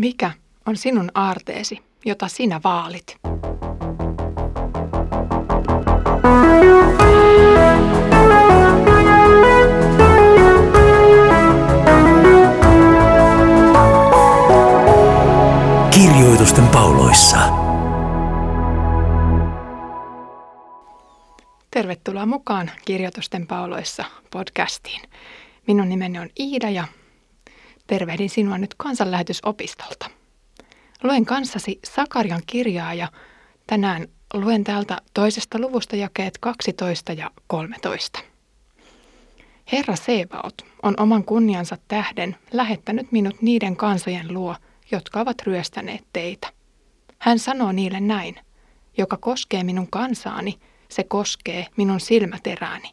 Mikä on sinun aarteesi, jota sinä vaalit? Kirjoitusten pauloissa. Tervetuloa mukaan Kirjoitusten pauloissa podcastiin. Minun nimeni on Iida ja tervehdin sinua nyt kansanlähetysopistolta. Luen kanssasi Sakarian kirjaa ja tänään luen täältä toisesta luvusta jakeet 12 ja 13. Herra Sebaot on oman kunniansa tähden lähettänyt minut niiden kansojen luo, jotka ovat ryöstäneet teitä. Hän sanoo niille näin, joka koskee minun kansaani, se koskee minun silmäterääni.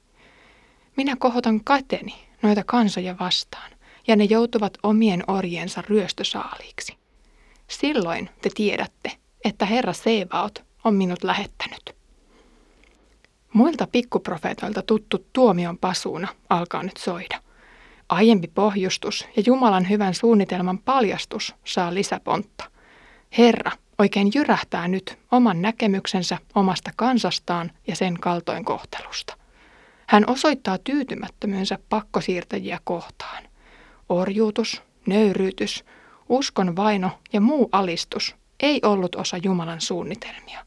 Minä kohotan kateni noita kansoja vastaan, ja ne joutuvat omien orjensa ryöstösaaliiksi. Silloin te tiedätte, että Herra Sevaot on minut lähettänyt. Muilta pikkuprofeetoilta tuttu tuomion pasuuna alkaa nyt soida. Aiempi pohjustus ja Jumalan hyvän suunnitelman paljastus saa lisäpontta. Herra oikein jyrähtää nyt oman näkemyksensä omasta kansastaan ja sen kaltoinkohtelusta. Hän osoittaa tyytymättömyynsä pakkosiirtäjiä kohtaan. Orjuutus, nöyryytys, uskon vaino ja muu alistus ei ollut osa Jumalan suunnitelmia.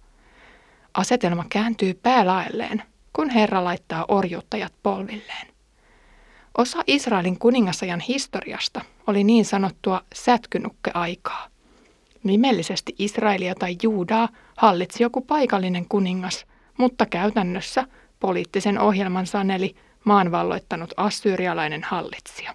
Asetelma kääntyy päälaelleen, kun Herra laittaa orjuuttajat polvilleen. Osa Israelin kuningasajan historiasta oli niin sanottua sätkynukkeaikaa. Nimellisesti Israelia tai Juudaa hallitsi joku paikallinen kuningas, mutta käytännössä poliittisen ohjelman saneli maanvalloittanut assyrialainen hallitsija.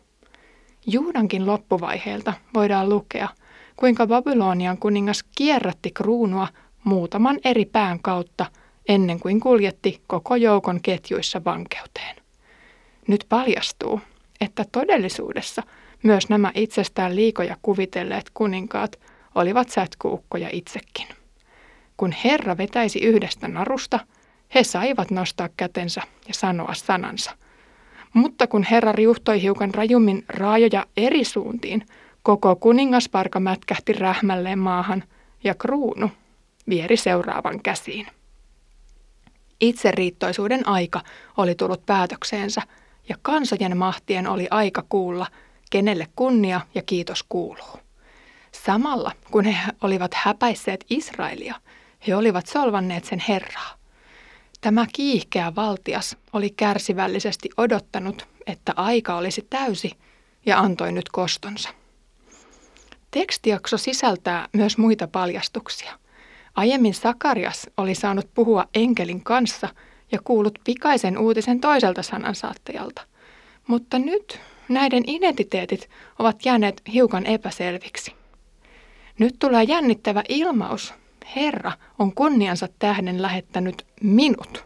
Juudankin loppuvaiheelta voidaan lukea, kuinka Babylonian kuningas kierrätti kruunua muutaman eri pään kautta ennen kuin kuljetti koko joukon ketjuissa vankeuteen. Nyt paljastuu, että todellisuudessa myös nämä itsestään liikoja kuvitelleet kuninkaat olivat sätkuukkoja itsekin. Kun Herra vetäisi yhdestä narusta, he saivat nostaa kätensä ja sanoa sanansa – mutta kun Herra riuhtoi hiukan rajummin raajoja eri suuntiin, koko kuningasparka mätkähti rähmälleen maahan ja kruunu vieri seuraavan käsiin. Itseriittoisuuden aika oli tullut päätökseensä ja kansojen mahtien oli aika kuulla, kenelle kunnia ja kiitos kuuluu. Samalla kun he olivat häpäisseet Israelia, he olivat solvanneet sen Herraa. Tämä kiihkeä valtias oli kärsivällisesti odottanut, että aika olisi täysi ja antoi nyt kostonsa. Tekstijakso sisältää myös muita paljastuksia. Aiemmin Sakarias oli saanut puhua enkelin kanssa ja kuullut pikaisen uutisen toiselta sanansaattajalta. Mutta nyt näiden identiteetit ovat jääneet hiukan epäselviksi. Nyt tulee jännittävä ilmaus Herra on kunniansa tähden lähettänyt minut.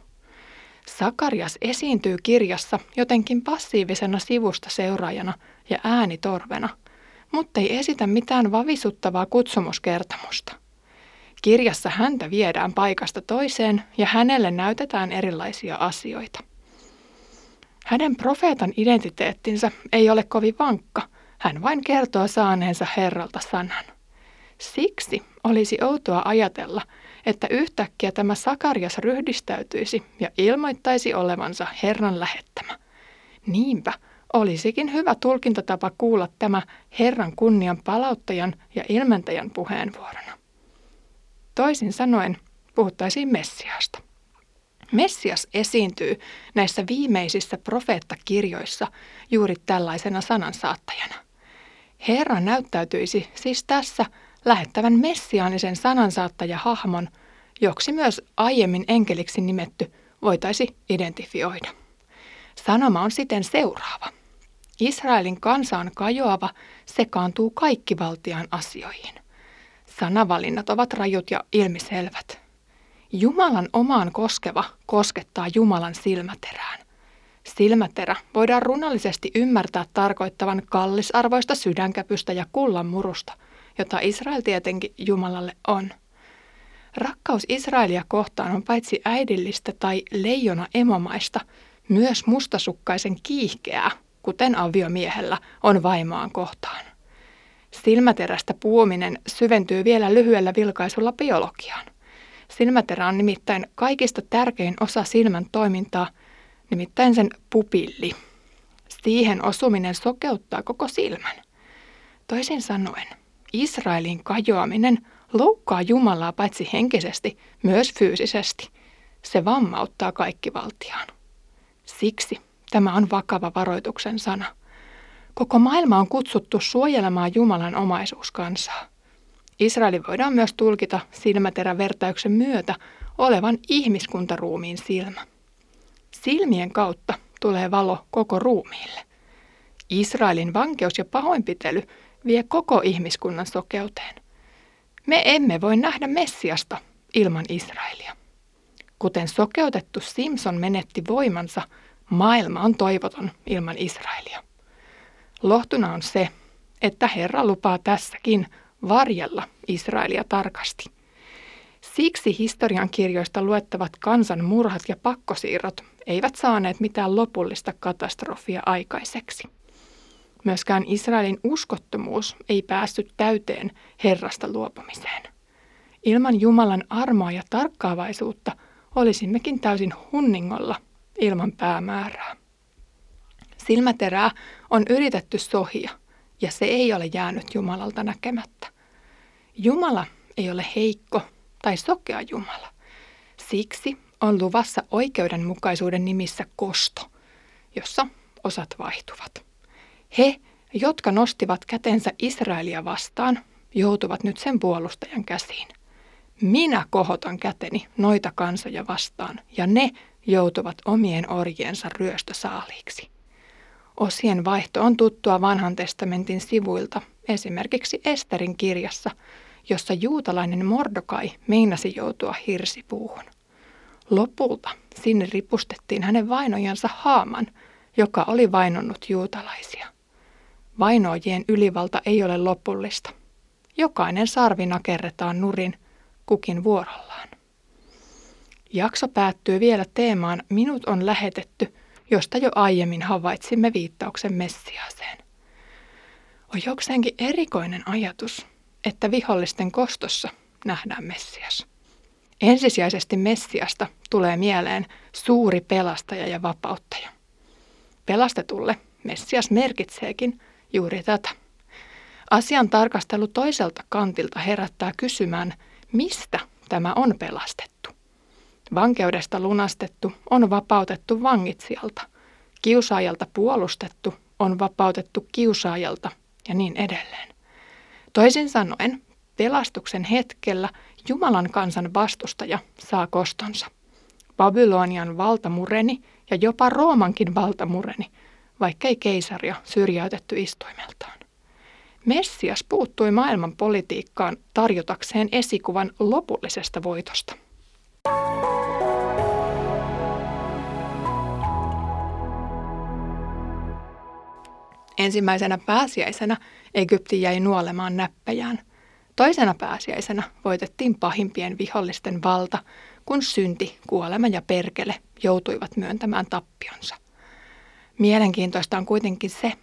Sakarias esiintyy kirjassa jotenkin passiivisena sivusta seuraajana ja äänitorvena, mutta ei esitä mitään vavisuttavaa kutsumuskertomusta. Kirjassa häntä viedään paikasta toiseen ja hänelle näytetään erilaisia asioita. Hänen profeetan identiteettinsä ei ole kovin vankka, hän vain kertoo saaneensa Herralta sanan. Siksi olisi outoa ajatella, että yhtäkkiä tämä Sakarias ryhdistäytyisi ja ilmoittaisi olevansa Herran lähettämä. Niinpä olisikin hyvä tulkintatapa kuulla tämä Herran kunnian palauttajan ja ilmentäjän puheenvuorona. Toisin sanoen puhuttaisiin Messiasta. Messias esiintyy näissä viimeisissä profeettakirjoissa juuri tällaisena sanansaattajana. Herra näyttäytyisi siis tässä lähettävän messiaanisen sanansaattaja-hahmon, joksi myös aiemmin enkeliksi nimetty voitaisi identifioida. Sanoma on siten seuraava. Israelin kansaan kajoava sekaantuu kaikkivaltiaan asioihin. Sanavalinnat ovat rajut ja ilmiselvät. Jumalan omaan koskeva koskettaa Jumalan silmäterään. Silmäterä voidaan runallisesti ymmärtää tarkoittavan kallisarvoista sydänkäpystä ja kullanmurusta – jota Israel tietenkin Jumalalle on. Rakkaus Israelia kohtaan on paitsi äidillistä tai leijona emomaista, myös mustasukkaisen kiihkeää, kuten aviomiehellä on vaimaan kohtaan. Silmäterästä puuminen syventyy vielä lyhyellä vilkaisulla biologiaan. Silmäterä on nimittäin kaikista tärkein osa silmän toimintaa, nimittäin sen pupilli. Siihen osuminen sokeuttaa koko silmän. Toisin sanoen, Israelin kajoaminen loukkaa Jumalaa paitsi henkisesti, myös fyysisesti. Se vammauttaa kaikki valtiaan. Siksi tämä on vakava varoituksen sana. Koko maailma on kutsuttu suojelemaan Jumalan omaisuuskansaa. Israeli voidaan myös tulkita silmäterävertauksen myötä olevan ihmiskuntaruumiin silmä. Silmien kautta tulee valo koko ruumiille. Israelin vankeus ja pahoinpitely vie koko ihmiskunnan sokeuteen. Me emme voi nähdä Messiasta ilman Israelia. Kuten sokeutettu Simpson menetti voimansa, maailma on toivoton ilman Israelia. Lohtuna on se, että Herra lupaa tässäkin varjella Israelia tarkasti. Siksi historian kirjoista luettavat kansan murhat ja pakkosiirrot eivät saaneet mitään lopullista katastrofia aikaiseksi. Myöskään Israelin uskottomuus ei päässyt täyteen Herrasta luopumiseen. Ilman Jumalan armoa ja tarkkaavaisuutta olisimmekin täysin hunningolla ilman päämäärää. Silmäterää on yritetty sohia, ja se ei ole jäänyt Jumalalta näkemättä. Jumala ei ole heikko tai sokea Jumala. Siksi on luvassa oikeudenmukaisuuden nimissä kosto, jossa osat vaihtuvat. He, jotka nostivat kätensä Israelia vastaan, joutuvat nyt sen puolustajan käsiin. Minä kohotan käteni noita kansoja vastaan, ja ne joutuvat omien orjiensa ryöstösaaliiksi. Osien vaihto on tuttua vanhan testamentin sivuilta, esimerkiksi Esterin kirjassa, jossa juutalainen Mordokai meinasi joutua hirsipuuhun. Lopulta sinne ripustettiin hänen vainojansa Haaman, joka oli vainonnut juutalaisia. Vainoajien ylivalta ei ole lopullista. Jokainen sarvi nakerretaan nurin, kukin vuorollaan. Jakso päättyy vielä teemaan Minut on lähetetty, josta jo aiemmin havaitsimme viittauksen Messiaaseen. On jokseenkin erikoinen ajatus, että vihollisten kostossa nähdään Messias. Ensisijaisesti Messiasta tulee mieleen suuri pelastaja ja vapauttaja. Pelastetulle Messias merkitseekin juuri tätä. Asian tarkastelu toiselta kantilta herättää kysymään, mistä tämä on pelastettu. Vankeudesta lunastettu on vapautettu vangitsijalta, kiusaajalta puolustettu on vapautettu kiusaajalta ja niin edelleen. Toisin sanoen, pelastuksen hetkellä Jumalan kansan vastustaja saa kostonsa. Babylonian valta mureni ja jopa Roomankin valta mureni, vaikkei keisaria syrjäytetty istuimeltaan. Messias puuttui maailman politiikkaan tarjotakseen esikuvan lopullisesta voitosta. Ensimmäisenä pääsiäisenä Egypti jäi nuolemaan näppäjään. Toisena pääsiäisenä voitettiin pahimpien vihollisten valta, kun synti, kuolema ja perkele joutuivat myöntämään tappionsa. Mielenkiintoista on kuitenkin se,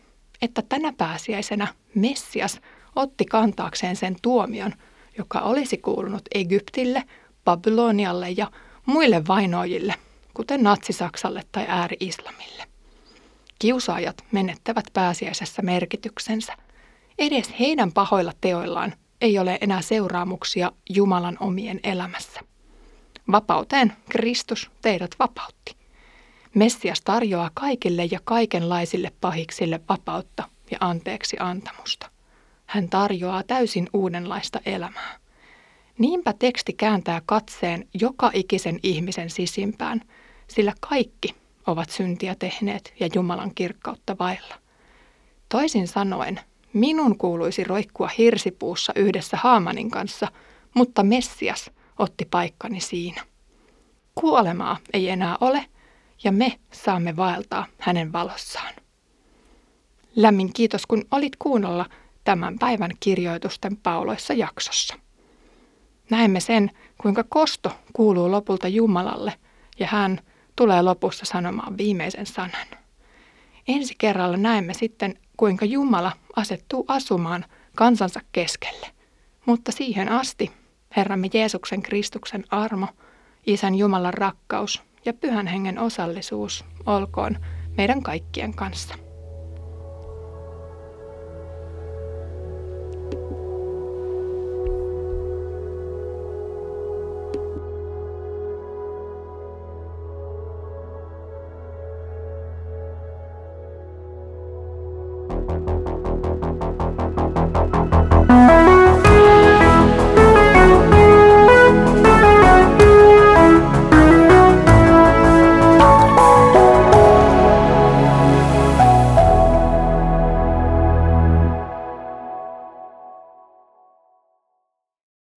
että tänä pääsiäisenä Messias otti kantaakseen sen tuomion, joka olisi kuulunut Egyptille, Babylonialle ja muille vainoajille, kuten Natsi-Saksalle tai ääri-islamille. Kiusaajat menettävät pääsiäisessä merkityksensä. Edes heidän pahoilla teoillaan ei ole enää seuraamuksia Jumalan omien elämässä. Vapauteen Kristus teidät vapautti. Messias tarjoaa kaikille ja kaikenlaisille pahiksille vapautta ja anteeksi antamusta. Hän tarjoaa täysin uudenlaista elämää. Niinpä teksti kääntää katseen joka ikisen ihmisen sisimpään, sillä kaikki ovat syntiä tehneet ja Jumalan kirkkautta vailla. Toisin sanoen, minun kuuluisi roikkua hirsipuussa yhdessä Haamanin kanssa, mutta Messias otti paikkani siinä. Kuolemaa ei enää ole, ja me saamme vaeltaa hänen valossaan. Lämmin kiitos, kun olit kuunnolla tämän päivän kirjoitusten pauloissa jaksossa. Näemme sen, kuinka kosto kuuluu lopulta Jumalalle, ja hän tulee lopussa sanomaan viimeisen sanan. Ensi kerralla näemme sitten, kuinka Jumala asettuu asumaan kansansa keskelle. Mutta siihen asti Herramme Jeesuksen Kristuksen armo, Isän Jumalan rakkaus ja Pyhän Hengen osallisuus olkoon meidän kaikkien kanssa.